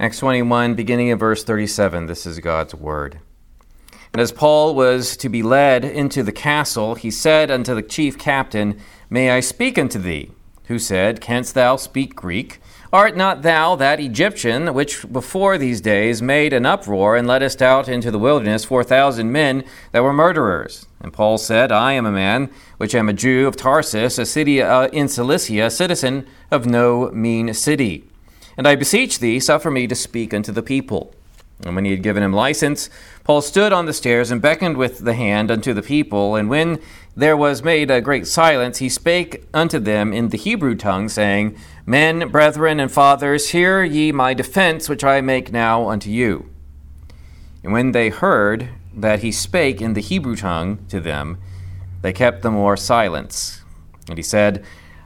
Acts 21, beginning in verse 37. This is God's word. And as Paul was to be led into the castle, he said unto the chief captain, May I speak unto thee? Who said, Canst thou speak Greek? Art not thou that Egyptian which before these days made an uproar and leddest out into the wilderness four thousand men that were murderers? And Paul said, I am a man which am a Jew of Tarsus, a city uh, in Cilicia, a citizen of no mean city. And I beseech thee, suffer me to speak unto the people. And when he had given him license, Paul stood on the stairs and beckoned with the hand unto the people. And when there was made a great silence, he spake unto them in the Hebrew tongue, saying, Men, brethren, and fathers, hear ye my defense, which I make now unto you. And when they heard that he spake in the Hebrew tongue to them, they kept the more silence. And he said,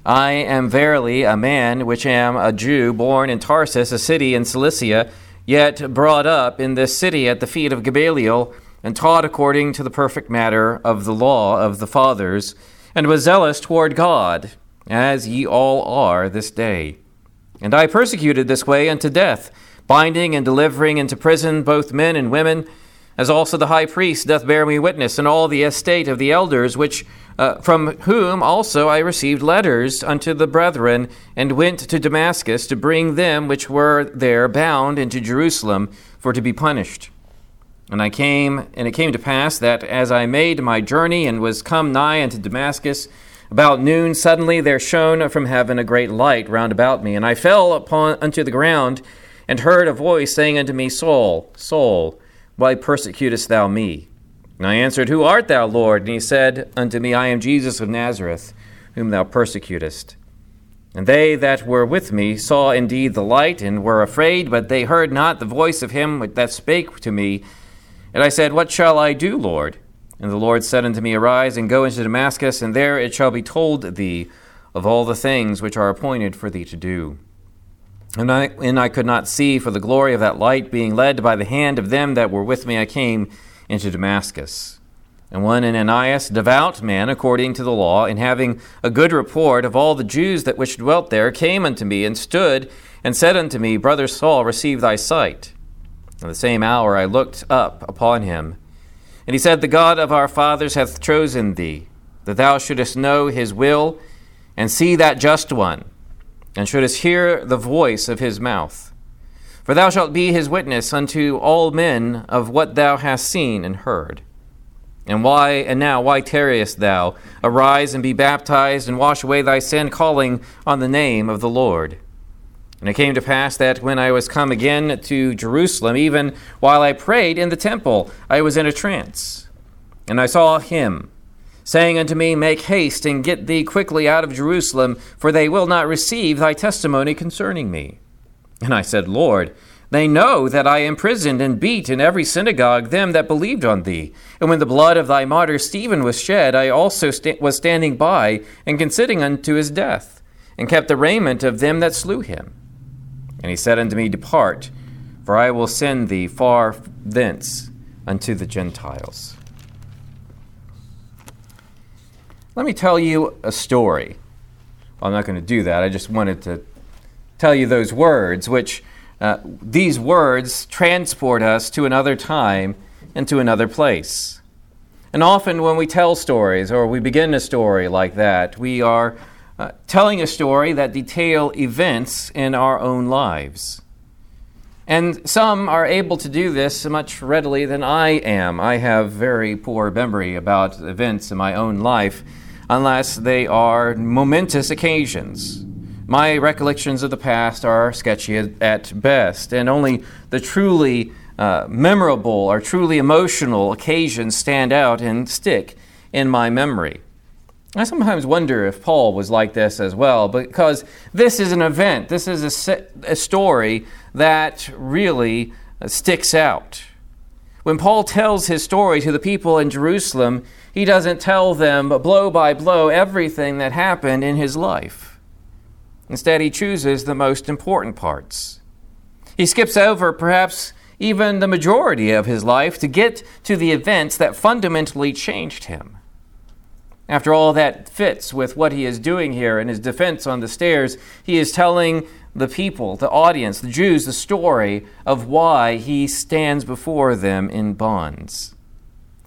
I am verily a man which am a Jew, born in Tarsus, a city in Cilicia, yet brought up in this city at the feet of Gamaliel, and taught according to the perfect matter of the law of the fathers, and was zealous toward God as ye all are this day. And I persecuted this way unto death, binding and delivering into prison both men and women, as also the high priest doth bear me witness, and all the estate of the elders, which uh, from whom also I received letters unto the brethren, and went to Damascus to bring them which were there bound into Jerusalem for to be punished. And I came, and it came to pass that as I made my journey and was come nigh unto Damascus, about noon, suddenly there shone from heaven a great light round about me, and I fell upon unto the ground, and heard a voice saying unto me, Saul, Saul, why persecutest thou me? And I answered, Who art thou, Lord? And he said unto me, I am Jesus of Nazareth, whom thou persecutest. And they that were with me saw indeed the light, and were afraid, but they heard not the voice of him that spake to me. And I said, What shall I do, Lord? And the Lord said unto me, Arise and go into Damascus, and there it shall be told thee of all the things which are appointed for thee to do. And I, and I could not see for the glory of that light, being led by the hand of them that were with me, I came into Damascus. And one Ananias, devout man according to the law, and having a good report of all the Jews that which dwelt there, came unto me and stood and said unto me, Brother Saul, receive thy sight. In the same hour I looked up upon him and he said, The God of our fathers hath chosen thee, that thou shouldest know his will, and see that just one, and shouldest hear the voice of his mouth. For thou shalt be his witness unto all men of what thou hast seen and heard. And why, and now, why tarriest thou? Arise and be baptized, and wash away thy sin, calling on the name of the Lord. And it came to pass that when I was come again to Jerusalem, even while I prayed in the temple, I was in a trance. And I saw him, saying unto me, Make haste and get thee quickly out of Jerusalem, for they will not receive thy testimony concerning me. And I said, Lord, they know that I imprisoned and beat in every synagogue them that believed on thee. And when the blood of thy martyr Stephen was shed, I also sta- was standing by and considering unto his death, and kept the raiment of them that slew him. And he said unto me, Depart, for I will send thee far thence unto the Gentiles. Let me tell you a story. Well, I'm not going to do that. I just wanted to tell you those words, which uh, these words transport us to another time and to another place. And often when we tell stories or we begin a story like that, we are uh, telling a story that detail events in our own lives. And some are able to do this much readily than I am. I have very poor memory about events in my own life unless they are momentous occasions. My recollections of the past are sketchy at best, and only the truly uh, memorable or truly emotional occasions stand out and stick in my memory. I sometimes wonder if Paul was like this as well, because this is an event, this is a, a story that really sticks out. When Paul tells his story to the people in Jerusalem, he doesn't tell them blow by blow everything that happened in his life. Instead, he chooses the most important parts. He skips over perhaps even the majority of his life to get to the events that fundamentally changed him. After all, that fits with what he is doing here in his defense on the stairs. He is telling the people, the audience, the Jews, the story of why he stands before them in bonds.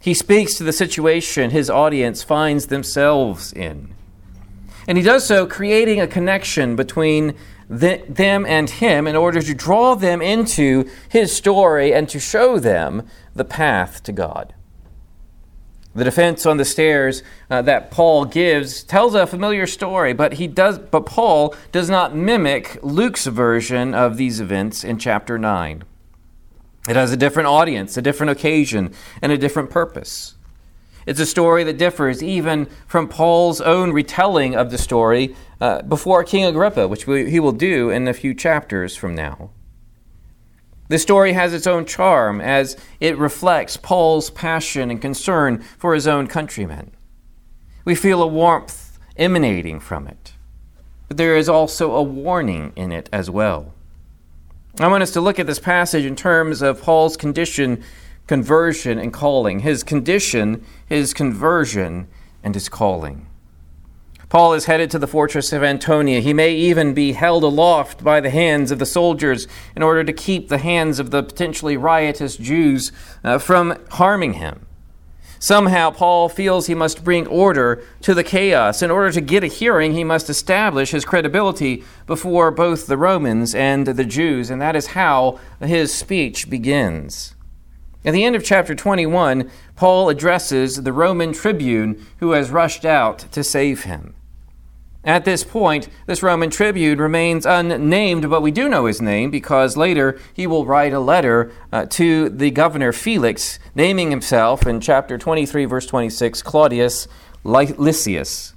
He speaks to the situation his audience finds themselves in. And he does so creating a connection between the, them and him in order to draw them into his story and to show them the path to God. The defense on the stairs uh, that Paul gives tells a familiar story, but he does but Paul does not mimic Luke's version of these events in chapter 9. It has a different audience, a different occasion, and a different purpose. It's a story that differs even from Paul's own retelling of the story uh, before King Agrippa, which we, he will do in a few chapters from now. The story has its own charm as it reflects Paul's passion and concern for his own countrymen. We feel a warmth emanating from it, but there is also a warning in it as well. I want us to look at this passage in terms of Paul's condition, conversion, and calling. His condition, his conversion, and his calling. Paul is headed to the fortress of Antonia. He may even be held aloft by the hands of the soldiers in order to keep the hands of the potentially riotous Jews uh, from harming him. Somehow, Paul feels he must bring order to the chaos. In order to get a hearing, he must establish his credibility before both the Romans and the Jews, and that is how his speech begins. At the end of chapter 21, Paul addresses the Roman tribune who has rushed out to save him. At this point, this Roman tribune remains unnamed, but we do know his name because later he will write a letter uh, to the governor Felix, naming himself in chapter 23, verse 26, Claudius Lysias.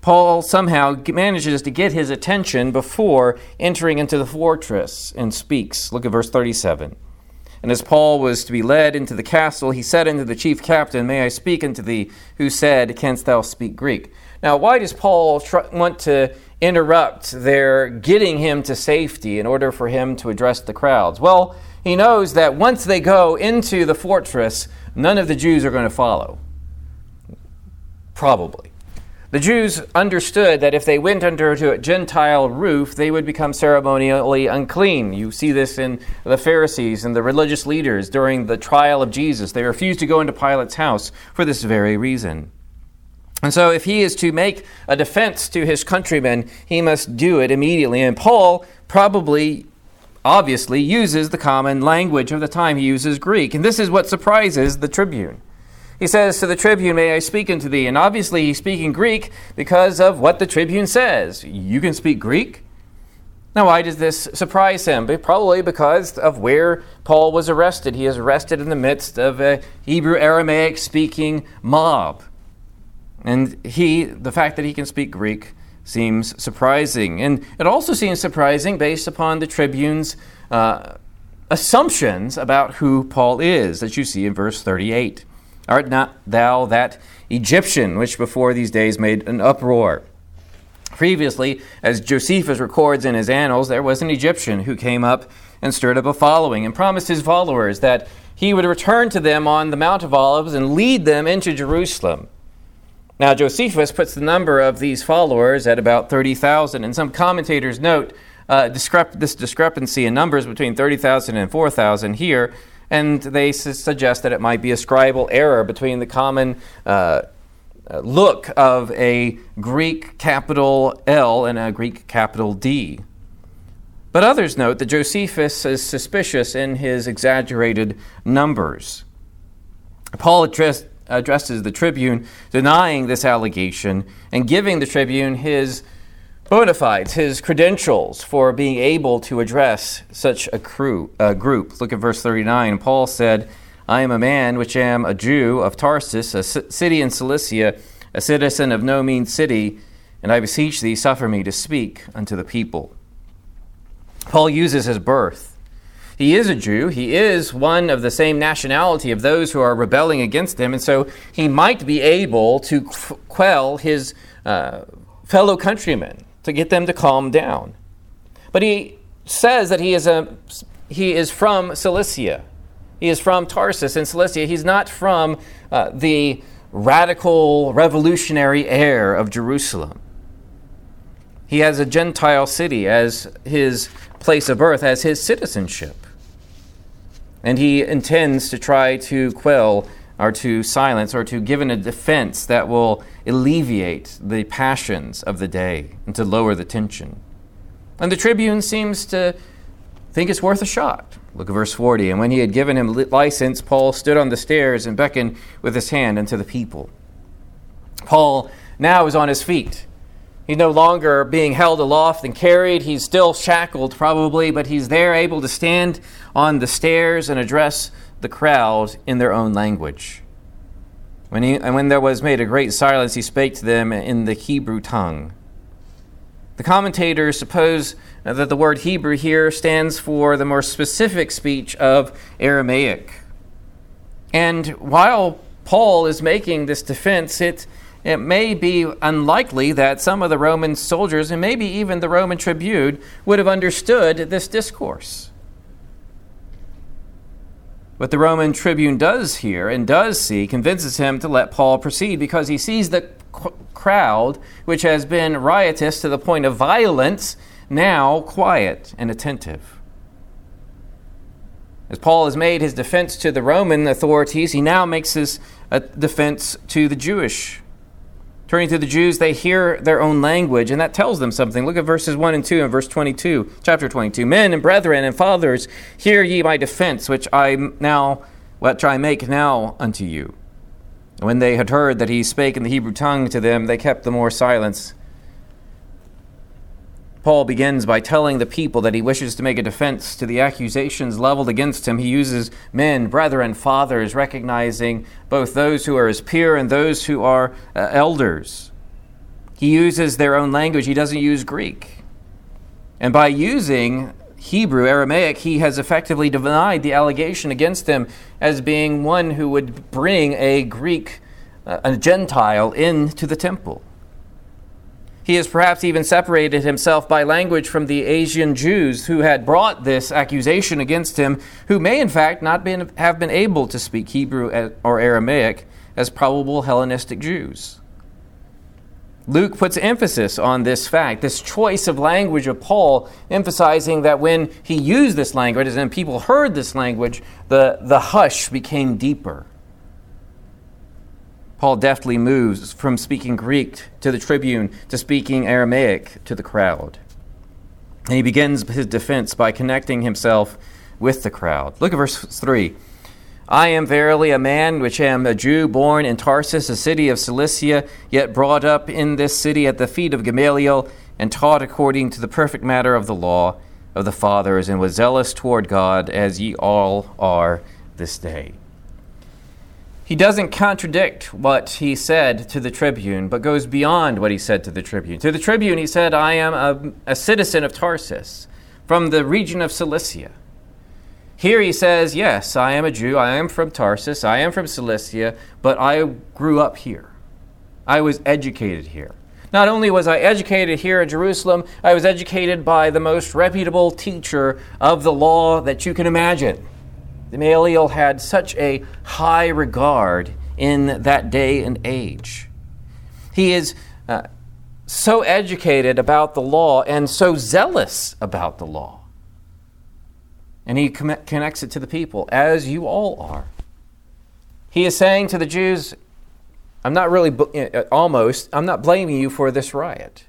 Paul somehow manages to get his attention before entering into the fortress and speaks. Look at verse 37. And as Paul was to be led into the castle, he said unto the chief captain, May I speak unto thee? Who said, Canst thou speak Greek? Now, why does Paul try, want to interrupt their getting him to safety in order for him to address the crowds? Well, he knows that once they go into the fortress, none of the Jews are going to follow. Probably. The Jews understood that if they went under to a Gentile roof, they would become ceremonially unclean. You see this in the Pharisees and the religious leaders during the trial of Jesus. They refused to go into Pilate's house for this very reason. And so, if he is to make a defense to his countrymen, he must do it immediately. And Paul probably, obviously, uses the common language of the time. He uses Greek. And this is what surprises the tribune. He says to the tribune, May I speak unto thee? And obviously, he's speaking Greek because of what the tribune says. You can speak Greek? Now, why does this surprise him? Probably because of where Paul was arrested. He is arrested in the midst of a Hebrew Aramaic speaking mob. And he, the fact that he can speak Greek, seems surprising. And it also seems surprising based upon the tribune's uh, assumptions about who Paul is, that you see in verse 38. Art not thou that Egyptian which before these days made an uproar? Previously, as Josephus records in his annals, there was an Egyptian who came up and stirred up a following and promised his followers that he would return to them on the Mount of Olives and lead them into Jerusalem. Now, Josephus puts the number of these followers at about 30,000, and some commentators note uh, discrep- this discrepancy in numbers between 30,000 and 4,000 here, and they su- suggest that it might be a scribal error between the common uh, uh, look of a Greek capital L and a Greek capital D. But others note that Josephus is suspicious in his exaggerated numbers. Paul addressed addresses the tribune, denying this allegation and giving the tribune his bona fides, his credentials for being able to address such a crew, group. Look at verse 39. Paul said, I am a man which am a Jew of Tarsus, a city in Cilicia, a citizen of no mean city, and I beseech thee, suffer me to speak unto the people. Paul uses his birth he is a Jew. He is one of the same nationality of those who are rebelling against him. And so he might be able to quell his uh, fellow countrymen, to get them to calm down. But he says that he is, a, he is from Cilicia. He is from Tarsus in Cilicia. He's not from uh, the radical, revolutionary air of Jerusalem. He has a Gentile city as his place of birth, as his citizenship. And he intends to try to quell or to silence or to give in a defense that will alleviate the passions of the day and to lower the tension. And the tribune seems to think it's worth a shot. Look at verse 40. And when he had given him license, Paul stood on the stairs and beckoned with his hand unto the people. Paul now is on his feet. He's no longer being held aloft and carried. He's still shackled, probably, but he's there able to stand on the stairs and address the crowd in their own language. When, he, and when there was made a great silence, he spake to them in the Hebrew tongue. The commentators suppose that the word Hebrew here stands for the more specific speech of Aramaic. And while Paul is making this defense, it, it may be unlikely that some of the Roman soldiers, and maybe even the Roman tribune, would have understood this discourse. What the Roman tribune does here and does see convinces him to let Paul proceed because he sees the crowd, which has been riotous to the point of violence, now quiet and attentive. As Paul has made his defense to the Roman authorities, he now makes his uh, defense to the Jewish. Turning to the Jews, they hear their own language, and that tells them something. Look at verses 1 and 2 and verse 22, chapter 22. Men and brethren and fathers, hear ye my defense, which I now, which I make now unto you. When they had heard that he spake in the Hebrew tongue to them, they kept the more silence. Paul begins by telling the people that he wishes to make a defense to the accusations leveled against him. He uses men, brethren, fathers, recognizing both those who are his peer and those who are uh, elders. He uses their own language, he doesn't use Greek. And by using Hebrew, Aramaic, he has effectively denied the allegation against him as being one who would bring a Greek, uh, a Gentile, into the temple. He has perhaps even separated himself by language from the Asian Jews who had brought this accusation against him, who may in fact not been, have been able to speak Hebrew or Aramaic as probable Hellenistic Jews. Luke puts emphasis on this fact, this choice of language of Paul, emphasizing that when he used this language and people heard this language, the, the hush became deeper. Paul deftly moves from speaking Greek to the tribune to speaking Aramaic to the crowd. And he begins his defense by connecting himself with the crowd. Look at verse 3. I am verily a man which am a Jew born in Tarsus, a city of Cilicia, yet brought up in this city at the feet of Gamaliel, and taught according to the perfect matter of the law of the fathers, and was zealous toward God, as ye all are this day. He doesn't contradict what he said to the tribune, but goes beyond what he said to the tribune. To the tribune, he said, I am a, a citizen of Tarsus, from the region of Cilicia. Here he says, Yes, I am a Jew. I am from Tarsus. I am from Cilicia, but I grew up here. I was educated here. Not only was I educated here in Jerusalem, I was educated by the most reputable teacher of the law that you can imagine. Gamaliel had such a high regard in that day and age. He is uh, so educated about the law and so zealous about the law and he connects it to the people, as you all are. He is saying to the Jews, I'm not really, uh, almost, I'm not blaming you for this riot.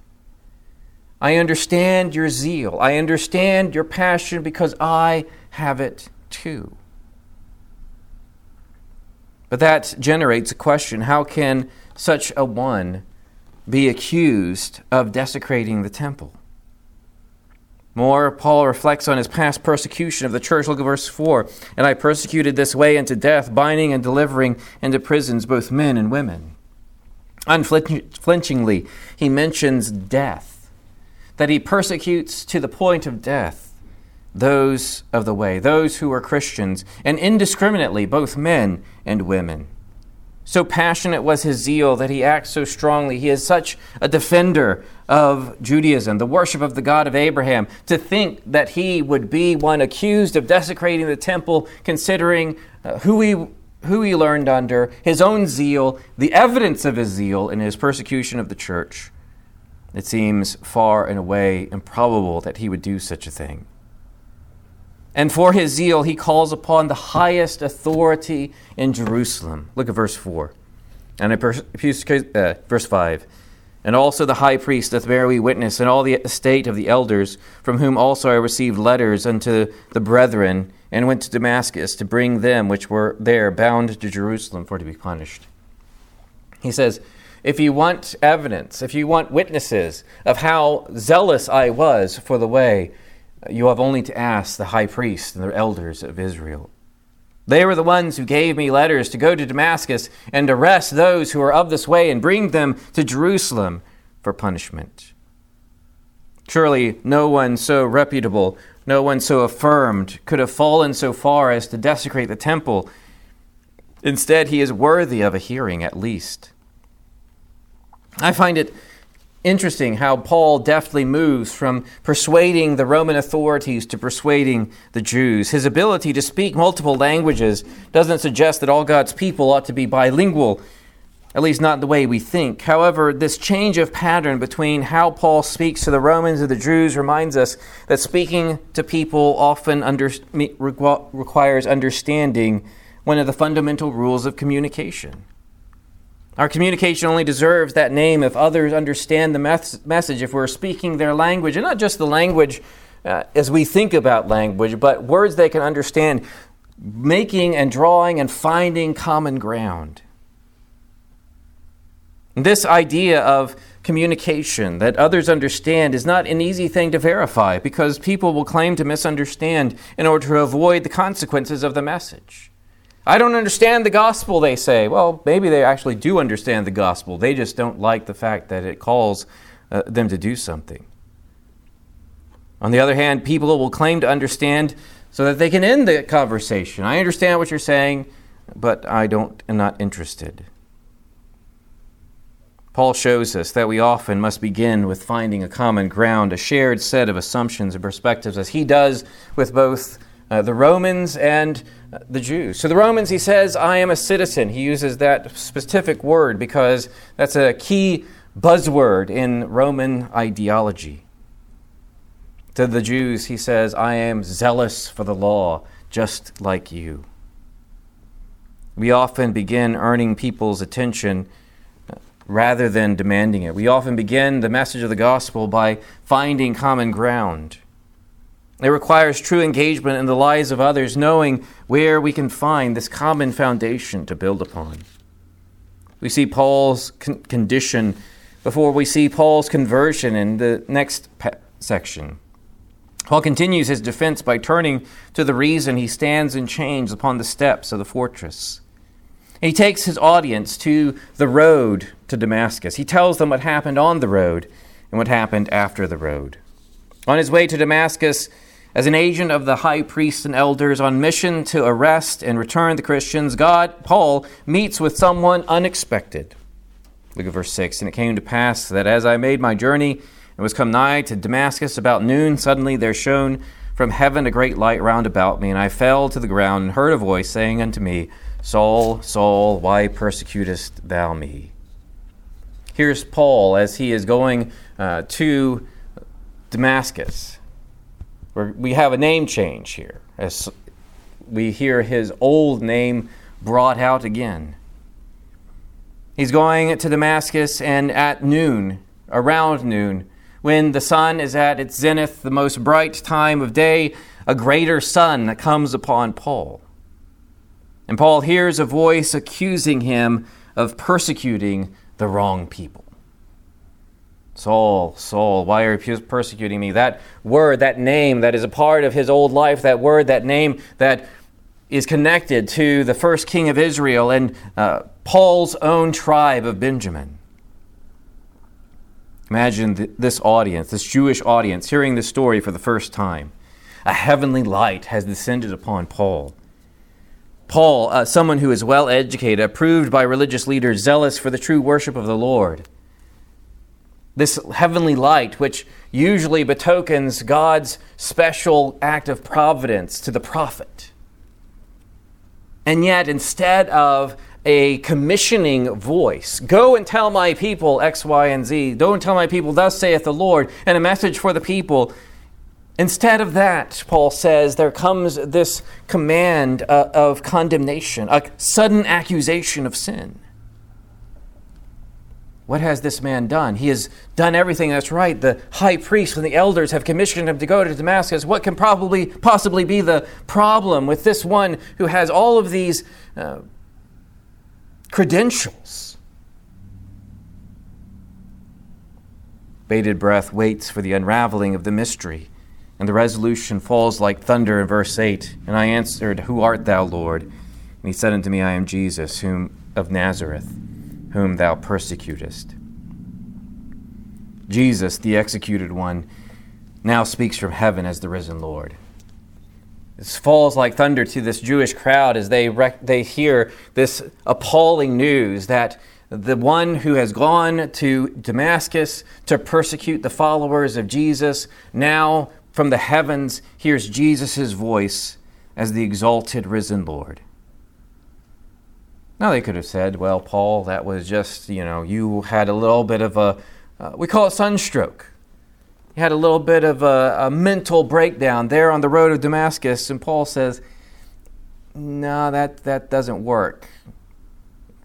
I understand your zeal. I understand your passion because I have it too. But that generates a question how can such a one be accused of desecrating the temple? More, Paul reflects on his past persecution of the church. Look at verse 4. And I persecuted this way unto death, binding and delivering into prisons both men and women. Unflinchingly, he mentions death, that he persecutes to the point of death those of the way, those who were Christians, and indiscriminately, both men and women. So passionate was his zeal that he acts so strongly. He is such a defender of Judaism, the worship of the God of Abraham. To think that he would be one accused of desecrating the temple, considering uh, who he who he learned under, his own zeal, the evidence of his zeal in his persecution of the church, it seems far and away improbable that he would do such a thing. And for his zeal, he calls upon the highest authority in Jerusalem. Look at verse 4. And uh, verse 5. And also the high priest doth bear we witness, and all the estate of the elders, from whom also I received letters unto the brethren, and went to Damascus to bring them which were there bound to Jerusalem for to be punished. He says, If you want evidence, if you want witnesses of how zealous I was for the way, you have only to ask the high priest and the elders of Israel. They were the ones who gave me letters to go to Damascus and arrest those who are of this way and bring them to Jerusalem for punishment. Surely no one so reputable, no one so affirmed, could have fallen so far as to desecrate the temple. Instead, he is worthy of a hearing at least. I find it interesting how Paul deftly moves from persuading the Roman authorities to persuading the Jews. His ability to speak multiple languages doesn't suggest that all God's people ought to be bilingual, at least not the way we think. However, this change of pattern between how Paul speaks to the Romans and the Jews reminds us that speaking to people often under, requires understanding one of the fundamental rules of communication. Our communication only deserves that name if others understand the mes- message, if we're speaking their language, and not just the language uh, as we think about language, but words they can understand, making and drawing and finding common ground. This idea of communication that others understand is not an easy thing to verify because people will claim to misunderstand in order to avoid the consequences of the message. I don't understand the gospel, they say. Well, maybe they actually do understand the gospel. They just don't like the fact that it calls uh, them to do something. On the other hand, people will claim to understand so that they can end the conversation. I understand what you're saying, but I don't am not interested. Paul shows us that we often must begin with finding a common ground, a shared set of assumptions and perspectives, as he does with both uh, the Romans and uh, the Jews. So the Romans, he says, I am a citizen. He uses that specific word because that's a key buzzword in Roman ideology. To the Jews, he says, I am zealous for the law, just like you. We often begin earning people's attention uh, rather than demanding it. We often begin the message of the gospel by finding common ground. It requires true engagement in the lives of others, knowing where we can find this common foundation to build upon. We see Paul's con- condition before we see Paul's conversion in the next pe- section. Paul continues his defense by turning to the reason he stands in chains upon the steps of the fortress. He takes his audience to the road to Damascus. He tells them what happened on the road and what happened after the road. On his way to Damascus, as an agent of the high priests and elders on mission to arrest and return the Christians, God, Paul, meets with someone unexpected. Look at verse 6. And it came to pass that as I made my journey and was come nigh to Damascus about noon, suddenly there shone from heaven a great light round about me, and I fell to the ground and heard a voice saying unto me, Saul, Saul, why persecutest thou me? Here's Paul as he is going uh, to Damascus. We're, we have a name change here as we hear his old name brought out again. He's going to Damascus, and at noon, around noon, when the sun is at its zenith, the most bright time of day, a greater sun comes upon Paul. And Paul hears a voice accusing him of persecuting the wrong people. Saul, Saul, why are you persecuting me? That word, that name that is a part of his old life, that word, that name that is connected to the first king of Israel and uh, Paul's own tribe of Benjamin. Imagine th- this audience, this Jewish audience, hearing this story for the first time. A heavenly light has descended upon Paul. Paul, uh, someone who is well educated, approved by religious leaders, zealous for the true worship of the Lord this heavenly light, which usually betokens God's special act of providence to the prophet. And yet, instead of a commissioning voice. Go and tell my people X, Y, and Z. Go and tell my people, Thus saith the Lord, and a message for the people. Instead of that, Paul says, there comes this command uh, of condemnation, a sudden accusation of sin. What has this man done? He has done everything that's right. The high priest and the elders have commissioned him to go to Damascus. What can probably possibly be the problem with this one who has all of these uh, credentials? Bated breath waits for the unraveling of the mystery, and the resolution falls like thunder in verse 8. And I answered, Who art thou, Lord? And he said unto me, I am Jesus, whom of Nazareth whom thou persecutest. Jesus, the executed one, now speaks from heaven as the risen Lord. This falls like thunder to this Jewish crowd as they, rec- they hear this appalling news that the one who has gone to Damascus to persecute the followers of Jesus now from the heavens hears Jesus' voice as the exalted risen Lord. Now they could have said, well, Paul, that was just, you know, you had a little bit of a, uh, we call it sunstroke. You had a little bit of a, a, mental breakdown there on the road of Damascus. And Paul says, no, that, that doesn't work.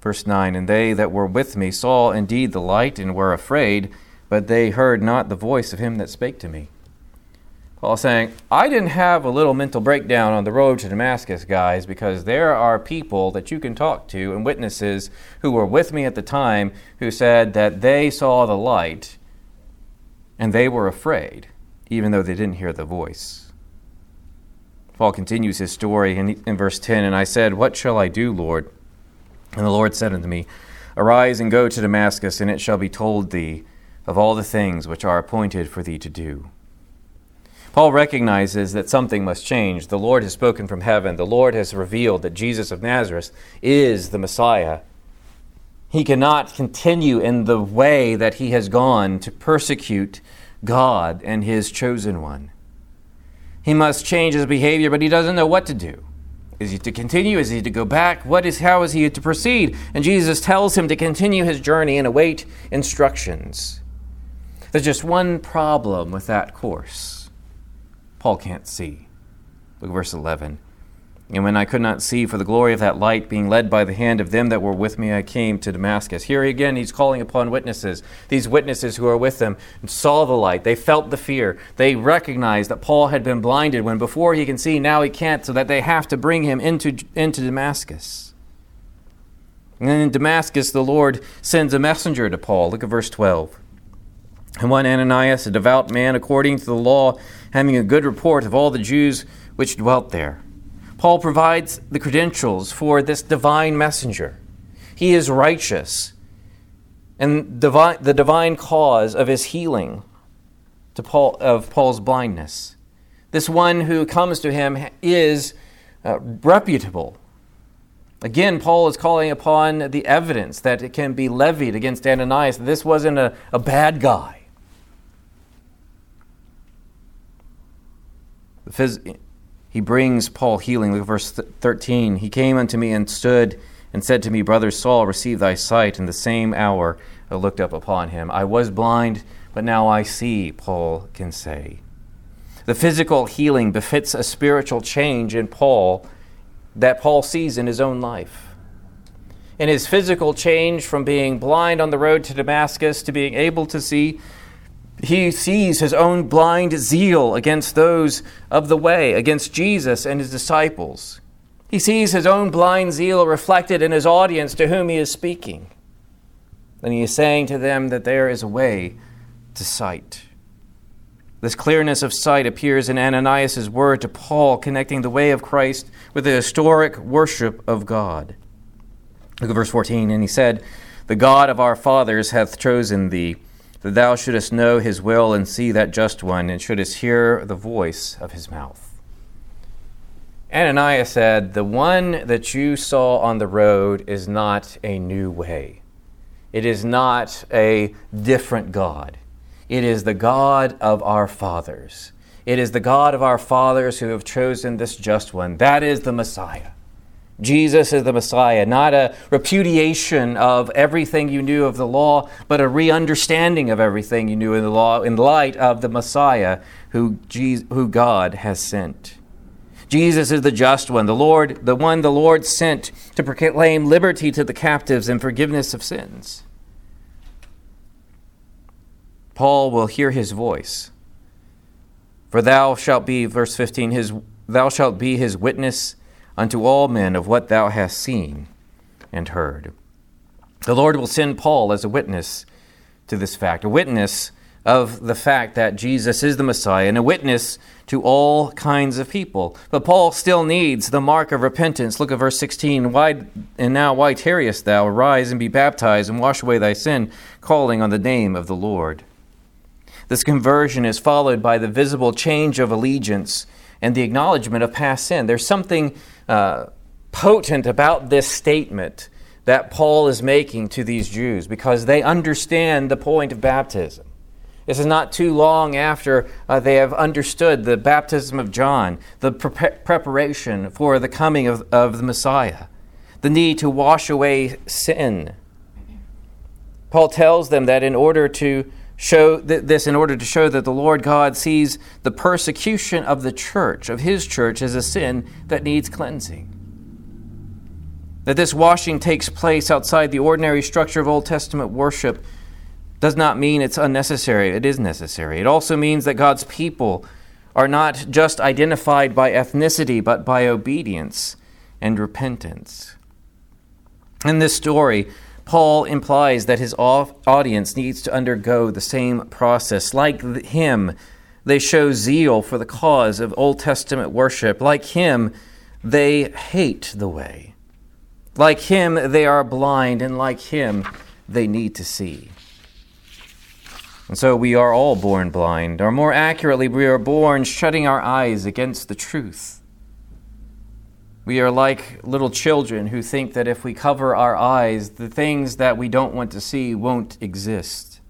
Verse 9 And they that were with me saw indeed the light and were afraid, but they heard not the voice of him that spake to me. Paul saying, I didn't have a little mental breakdown on the road to Damascus, guys, because there are people that you can talk to and witnesses who were with me at the time who said that they saw the light and they were afraid, even though they didn't hear the voice. Paul continues his story in, in verse 10 And I said, What shall I do, Lord? And the Lord said unto me, Arise and go to Damascus, and it shall be told thee of all the things which are appointed for thee to do. Paul recognizes that something must change. The Lord has spoken from heaven. The Lord has revealed that Jesus of Nazareth is the Messiah. He cannot continue in the way that he has gone to persecute God and his chosen one. He must change his behavior, but he doesn't know what to do. Is he to continue? Is he to go back? What is how is he to proceed? And Jesus tells him to continue his journey and await instructions. There's just one problem with that course. Paul can't see. Look at verse 11. And when I could not see for the glory of that light, being led by the hand of them that were with me, I came to Damascus. Here again, he's calling upon witnesses. These witnesses who are with them, saw the light. They felt the fear. They recognized that Paul had been blinded when before he can see, now he can't, so that they have to bring him into, into Damascus. And then in Damascus, the Lord sends a messenger to Paul. Look at verse 12. And one Ananias, a devout man according to the law, having a good report of all the Jews which dwelt there. Paul provides the credentials for this divine messenger. He is righteous, and divine, the divine cause of his healing to Paul, of Paul's blindness. This one who comes to him is uh, reputable. Again, Paul is calling upon the evidence that it can be levied against Ananias. This wasn't a, a bad guy. He brings Paul healing. Look at verse 13. He came unto me and stood and said to me, Brother Saul, receive thy sight. In the same hour I looked up upon him. I was blind, but now I see, Paul can say. The physical healing befits a spiritual change in Paul that Paul sees in his own life. In his physical change from being blind on the road to Damascus to being able to see, he sees his own blind zeal against those of the way, against Jesus and his disciples. He sees his own blind zeal reflected in his audience to whom he is speaking. And he is saying to them that there is a way to sight. This clearness of sight appears in Ananias' word to Paul, connecting the way of Christ with the historic worship of God. Look at verse 14. And he said, The God of our fathers hath chosen thee that thou shouldest know his will and see that just one, and shouldest hear the voice of his mouth. Ananias said, The one that you saw on the road is not a new way. It is not a different God. It is the God of our fathers. It is the God of our fathers who have chosen this just one. That is the Messiah. Jesus is the Messiah, not a repudiation of everything you knew of the law, but a re understanding of everything you knew in the law in light of the Messiah who, Jesus, who God has sent. Jesus is the just one, the Lord, the one the Lord sent to proclaim liberty to the captives and forgiveness of sins. Paul will hear his voice. For thou shalt be, verse 15, his, thou shalt be his witness unto all men of what thou hast seen and heard. The Lord will send Paul as a witness to this fact, a witness of the fact that Jesus is the Messiah and a witness to all kinds of people. But Paul still needs the mark of repentance. Look at verse 16. Why and now why tarriest thou? Arise and be baptized and wash away thy sin, calling on the name of the Lord. This conversion is followed by the visible change of allegiance and the acknowledgement of past sin. There's something uh, potent about this statement that Paul is making to these Jews because they understand the point of baptism. This is not too long after uh, they have understood the baptism of John, the pre- preparation for the coming of, of the Messiah, the need to wash away sin. Paul tells them that in order to show th- this, in order to show that the Lord God sees the persecution of the church, of his church, as a sin that needs cleansing. That this washing takes place outside the ordinary structure of Old Testament worship does not mean it's unnecessary. It is necessary. It also means that God's people are not just identified by ethnicity, but by obedience and repentance. In this story, Paul implies that his audience needs to undergo the same process. Like him, they show zeal for the cause of Old Testament worship. Like him, they hate the way. Like him, they are blind, and like him, they need to see. And so we are all born blind, or more accurately, we are born shutting our eyes against the truth. We are like little children who think that if we cover our eyes, the things that we don't want to see won't exist.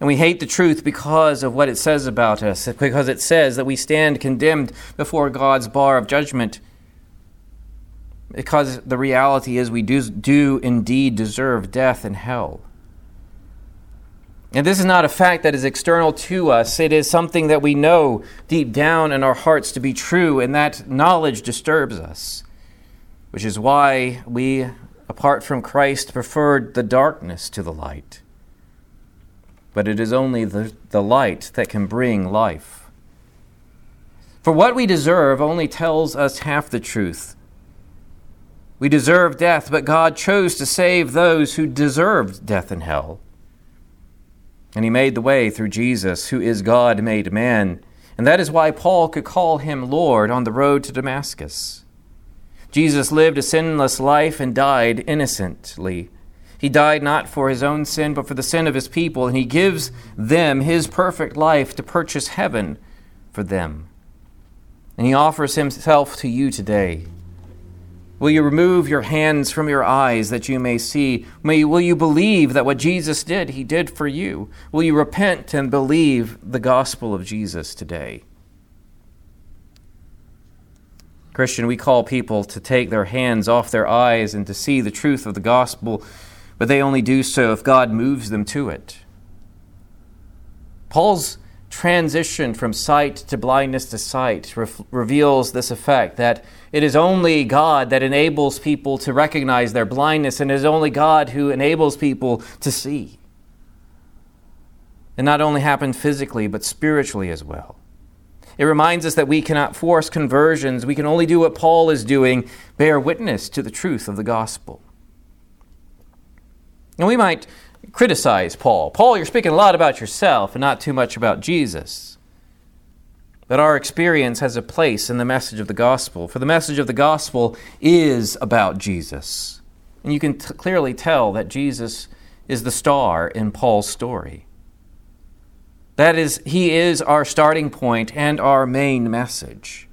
And we hate the truth because of what it says about us, because it says that we stand condemned before God's bar of judgment. Because the reality is we do, do indeed deserve death and hell. And this is not a fact that is external to us. It is something that we know deep down in our hearts to be true, and that knowledge disturbs us, which is why we, apart from Christ, preferred the darkness to the light. But it is only the, the light that can bring life. For what we deserve only tells us half the truth. We deserve death, but God chose to save those who deserved death and hell. And he made the way through Jesus, who is God made man. And that is why Paul could call him Lord on the road to Damascus. Jesus lived a sinless life and died innocently. He died not for his own sin, but for the sin of his people, and he gives them his perfect life to purchase heaven for them. And he offers himself to you today. Will you remove your hands from your eyes that you may see? May, will you believe that what Jesus did, he did for you? Will you repent and believe the gospel of Jesus today? Christian, we call people to take their hands off their eyes and to see the truth of the gospel, but they only do so if God moves them to it. Paul's transition from sight to blindness to sight re- reveals this effect that it is only God that enables people to recognize their blindness, and it is only God who enables people to see. It not only happened physically, but spiritually as well. It reminds us that we cannot force conversions. We can only do what Paul is doing bear witness to the truth of the gospel. And we might criticize Paul. Paul, you're speaking a lot about yourself and not too much about Jesus. But our experience has a place in the message of the gospel, for the message of the gospel is about Jesus. And you can t- clearly tell that Jesus is the star in Paul's story. That is, he is our starting point and our main message.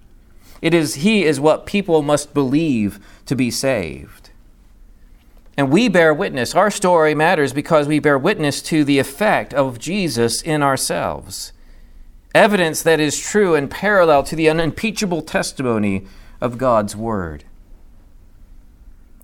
It is he is what people must believe to be saved. And we bear witness. Our story matters because we bear witness to the effect of Jesus in ourselves. Evidence that is true and parallel to the unimpeachable testimony of God's Word.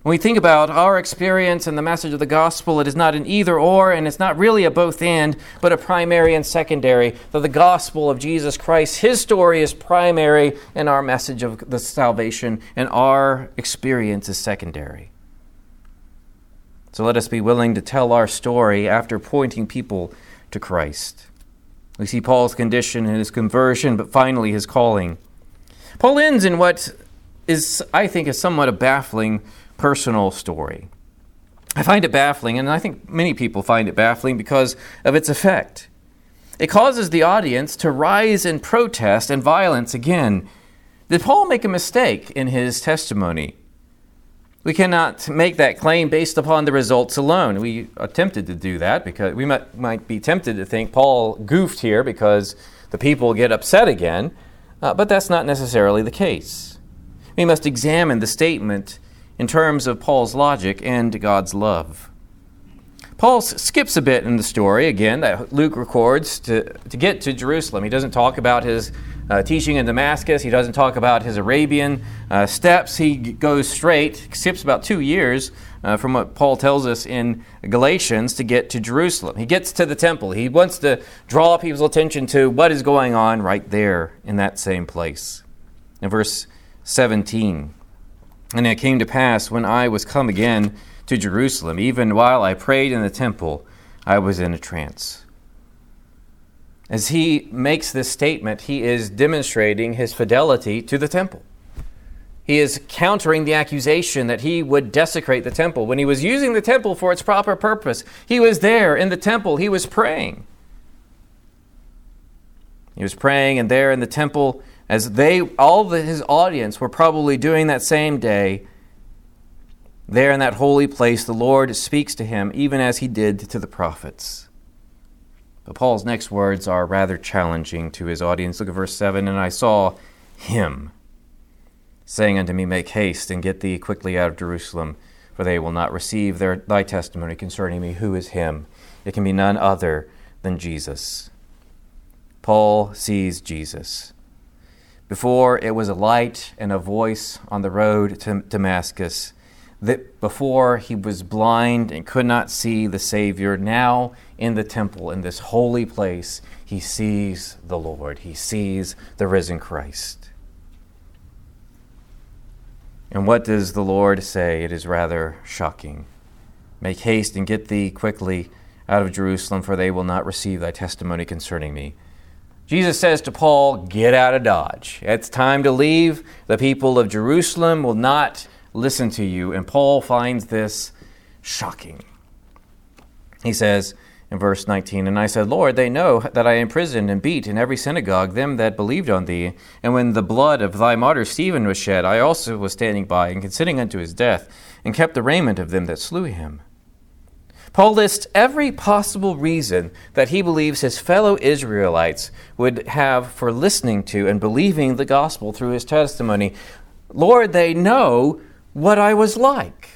When we think about our experience and the message of the gospel, it is not an either or, and it's not really a both and, but a primary and secondary. That the gospel of Jesus Christ, his story is primary, and our message of the salvation and our experience is secondary. So let us be willing to tell our story after pointing people to Christ. We see Paul's condition and his conversion, but finally his calling. Paul ends in what is, I think, is somewhat a baffling personal story. I find it baffling, and I think many people find it baffling because of its effect. It causes the audience to rise in protest and violence again. Did Paul make a mistake in his testimony? We cannot make that claim based upon the results alone. We attempted to do that because we might, might be tempted to think Paul goofed here because the people get upset again, uh, but that's not necessarily the case. We must examine the statement in terms of Paul's logic and God's love. Paul skips a bit in the story, again, that Luke records to, to get to Jerusalem. He doesn't talk about his uh, teaching in Damascus, he doesn't talk about his Arabian uh, steps. He goes straight, skips about two years uh, from what Paul tells us in Galatians to get to Jerusalem. He gets to the temple. He wants to draw people's attention to what is going on right there in that same place. In verse 17, and it came to pass when I was come again to Jerusalem, even while I prayed in the temple, I was in a trance. As he makes this statement, he is demonstrating his fidelity to the temple. He is countering the accusation that he would desecrate the temple. When he was using the temple for its proper purpose, he was there in the temple, he was praying. He was praying, and there in the temple, as they, all his audience were probably doing that same day, there in that holy place, the Lord speaks to him, even as he did to the prophets. But Paul's next words are rather challenging to his audience. Look at verse 7 And I saw him, saying unto me, Make haste and get thee quickly out of Jerusalem, for they will not receive their, thy testimony concerning me. Who is him? It can be none other than Jesus. Paul sees Jesus. Before it was a light and a voice on the road to Damascus. That before he was blind and could not see the Savior, now in the temple, in this holy place, he sees the Lord. He sees the risen Christ. And what does the Lord say? It is rather shocking. Make haste and get thee quickly out of Jerusalem, for they will not receive thy testimony concerning me. Jesus says to Paul, Get out of Dodge. It's time to leave. The people of Jerusalem will not listen to you. And Paul finds this shocking. He says in verse 19, And I said, Lord, they know that I imprisoned and beat in every synagogue them that believed on thee. And when the blood of thy martyr Stephen was shed, I also was standing by and consenting unto his death, and kept the raiment of them that slew him. Paul lists every possible reason that he believes his fellow Israelites would have for listening to and believing the gospel through his testimony. Lord, they know what I was like.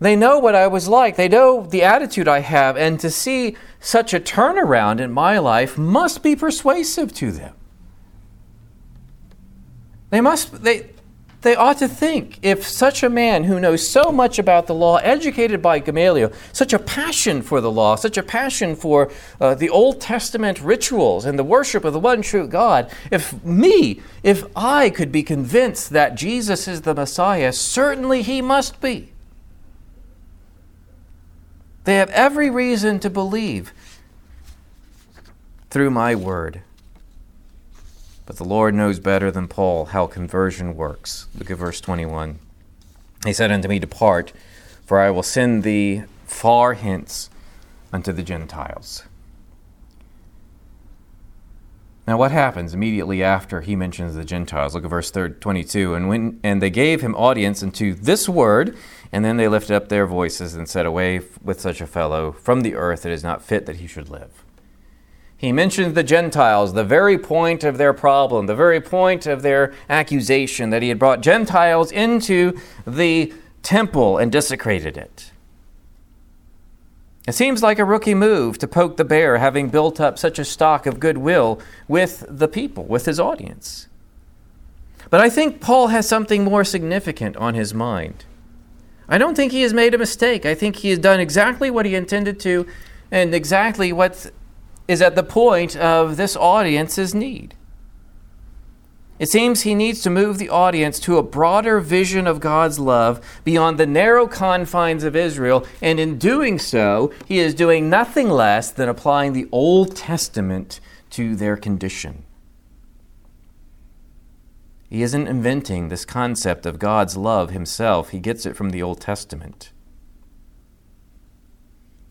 They know what I was like. They know the attitude I have. And to see such a turnaround in my life must be persuasive to them. They must, they, they ought to think if such a man who knows so much about the law, educated by Gamaliel, such a passion for the law, such a passion for uh, the Old Testament rituals and the worship of the one true God, if me, if I could be convinced that Jesus is the Messiah, certainly he must be. They have every reason to believe through my word. But the Lord knows better than Paul how conversion works. Look at verse 21. He said unto me, Depart, for I will send thee far hence unto the Gentiles. Now, what happens immediately after he mentions the Gentiles? Look at verse 22. And, when, and they gave him audience unto this word, and then they lifted up their voices and said, Away with such a fellow from the earth, it is not fit that he should live. He mentions the Gentiles, the very point of their problem, the very point of their accusation that he had brought Gentiles into the temple and desecrated it. It seems like a rookie move to poke the bear, having built up such a stock of goodwill with the people, with his audience. But I think Paul has something more significant on his mind. I don't think he has made a mistake. I think he has done exactly what he intended to and exactly what is at the point of this audience's need. It seems he needs to move the audience to a broader vision of God's love beyond the narrow confines of Israel, and in doing so, he is doing nothing less than applying the Old Testament to their condition. He isn't inventing this concept of God's love himself, he gets it from the Old Testament.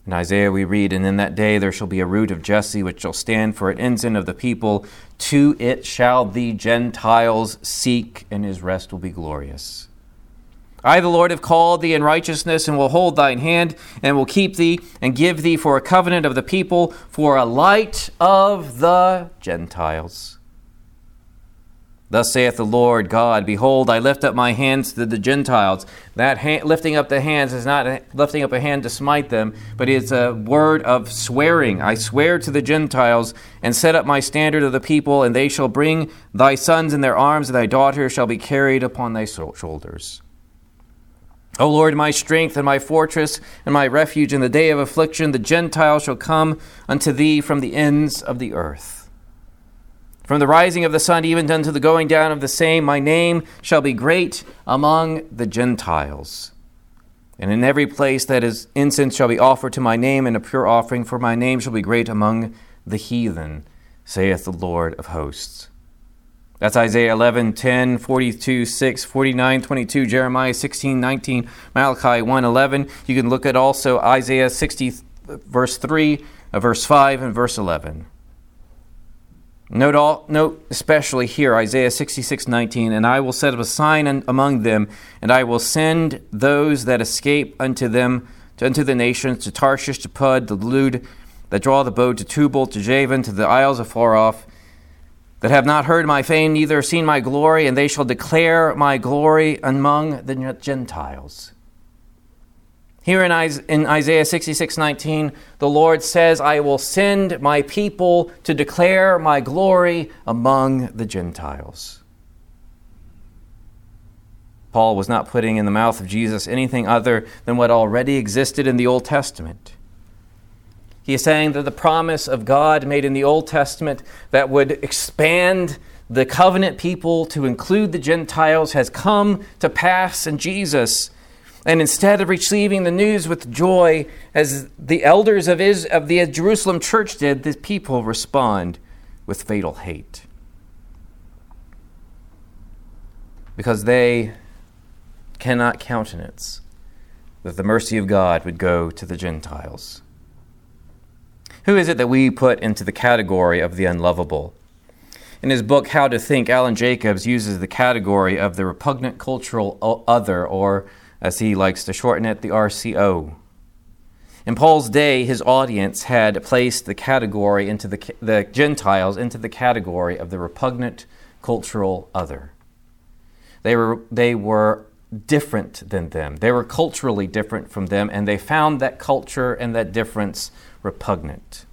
In Isaiah, we read, And in that day there shall be a root of Jesse, which shall stand for an ensign of the people. To it shall the Gentiles seek, and his rest will be glorious. I, the Lord, have called thee in righteousness, and will hold thine hand, and will keep thee, and give thee for a covenant of the people, for a light of the Gentiles. Thus saith the Lord God Behold, I lift up my hands to the Gentiles. That hand, lifting up the hands is not lifting up a hand to smite them, but it's a word of swearing. I swear to the Gentiles, and set up my standard of the people, and they shall bring thy sons in their arms, and thy daughters shall be carried upon thy shoulders. O Lord, my strength and my fortress and my refuge in the day of affliction, the Gentiles shall come unto thee from the ends of the earth. From the rising of the sun even unto the going down of the same, my name shall be great among the Gentiles. And in every place that is incense shall be offered to my name, and a pure offering, for my name shall be great among the heathen, saith the Lord of hosts. That's Isaiah 11, 10, 42, 6, 49, 22, Jeremiah 16, 19, Malachi 1, 11. You can look at also Isaiah 60, verse 3, uh, verse 5, and verse 11. Note, all, note especially here Isaiah 66:19 and I will set up a sign among them, and I will send those that escape unto them, to, unto the nations, to Tarshish, to Pul, to Lud, that draw the bow, to Tubal, to Javan, to the isles afar off, that have not heard my fame, neither seen my glory, and they shall declare my glory among the Gentiles. Here in Isaiah 66 19, the Lord says, I will send my people to declare my glory among the Gentiles. Paul was not putting in the mouth of Jesus anything other than what already existed in the Old Testament. He is saying that the promise of God made in the Old Testament that would expand the covenant people to include the Gentiles has come to pass in Jesus and instead of receiving the news with joy, as the elders of, Is- of the Jerusalem church did, the people respond with fatal hate. Because they cannot countenance that the mercy of God would go to the Gentiles. Who is it that we put into the category of the unlovable? In his book, How to Think, Alan Jacobs uses the category of the repugnant cultural other or as he likes to shorten it, the RCO. In Paul's day, his audience had placed the category into the, the Gentiles into the category of the repugnant cultural other. They were, they were different than them. They were culturally different from them, and they found that culture and that difference repugnant.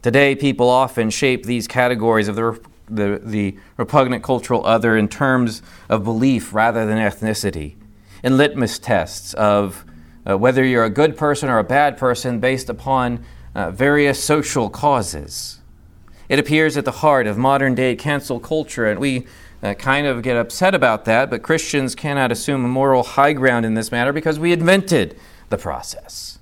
Today, people often shape these categories of the, the, the repugnant cultural other in terms of belief rather than ethnicity in litmus tests of uh, whether you're a good person or a bad person based upon uh, various social causes. It appears at the heart of modern day cancel culture, and we uh, kind of get upset about that, but Christians cannot assume a moral high ground in this matter because we invented the process.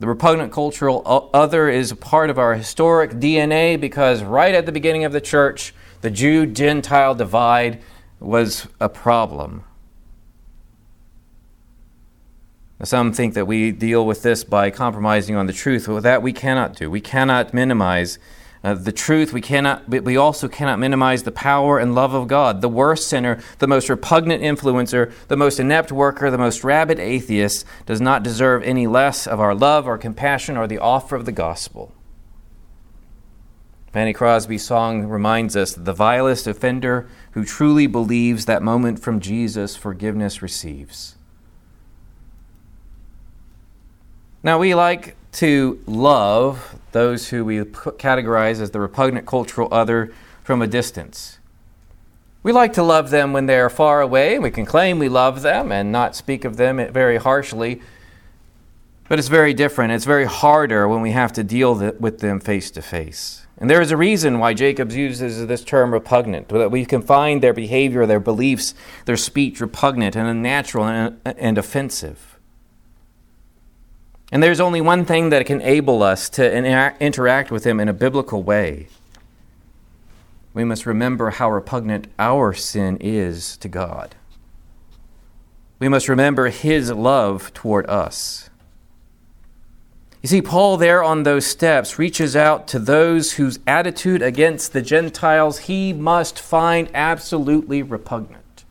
The repugnant cultural other is a part of our historic DNA because right at the beginning of the church, the Jew Gentile divide was a problem. Some think that we deal with this by compromising on the truth. Well, that we cannot do. We cannot minimize uh, the truth. We cannot. We also cannot minimize the power and love of God. The worst sinner, the most repugnant influencer, the most inept worker, the most rabid atheist does not deserve any less of our love or compassion or the offer of the gospel. Fanny Crosby's song reminds us that the vilest offender who truly believes that moment from Jesus forgiveness receives. Now, we like to love those who we categorize as the repugnant cultural other from a distance. We like to love them when they are far away. and We can claim we love them and not speak of them very harshly. But it's very different. It's very harder when we have to deal with them face to face. And there is a reason why Jacob uses this term repugnant, that we can find their behavior, their beliefs, their speech repugnant and unnatural and, and offensive. And there's only one thing that can enable us to interact with him in a biblical way. We must remember how repugnant our sin is to God. We must remember his love toward us. You see, Paul, there on those steps, reaches out to those whose attitude against the Gentiles he must find absolutely repugnant.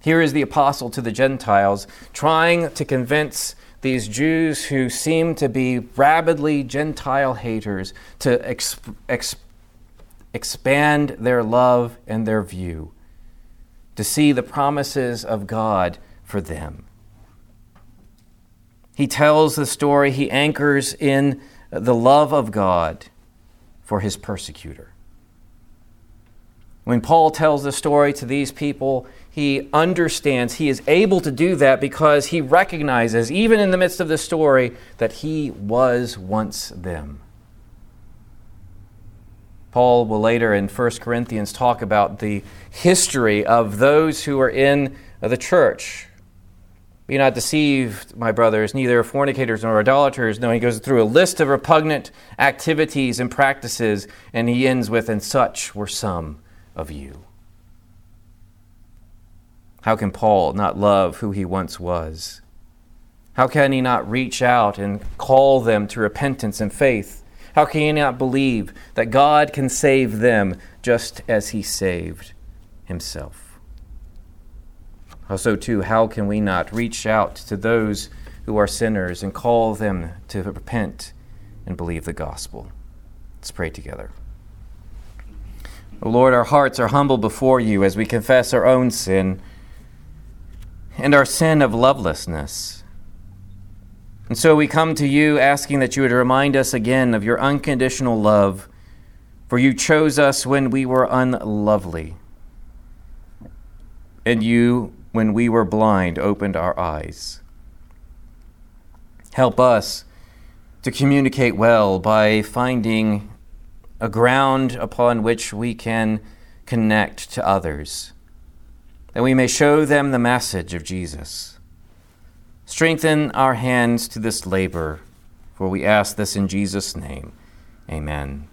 Here is the apostle to the Gentiles, trying to convince these Jews who seem to be rabidly Gentile haters to exp- exp- expand their love and their view, to see the promises of God for them. He tells the story, he anchors in the love of God for his persecutor. When Paul tells the story to these people, he understands, he is able to do that because he recognizes, even in the midst of the story, that he was once them. Paul will later in 1 Corinthians talk about the history of those who are in the church be not deceived, my brothers, neither fornicators nor idolaters. No, he goes through a list of repugnant activities and practices, and he ends with, And such were some of you. How can Paul not love who he once was? How can he not reach out and call them to repentance and faith? How can he not believe that God can save them just as he saved himself? So, too, how can we not reach out to those who are sinners and call them to repent and believe the gospel? Let's pray together. O Lord, our hearts are humble before you as we confess our own sin and our sin of lovelessness. And so we come to you asking that you would remind us again of your unconditional love, for you chose us when we were unlovely. And you when we were blind, opened our eyes. Help us to communicate well by finding a ground upon which we can connect to others, that we may show them the message of Jesus. Strengthen our hands to this labor, for we ask this in Jesus' name. Amen.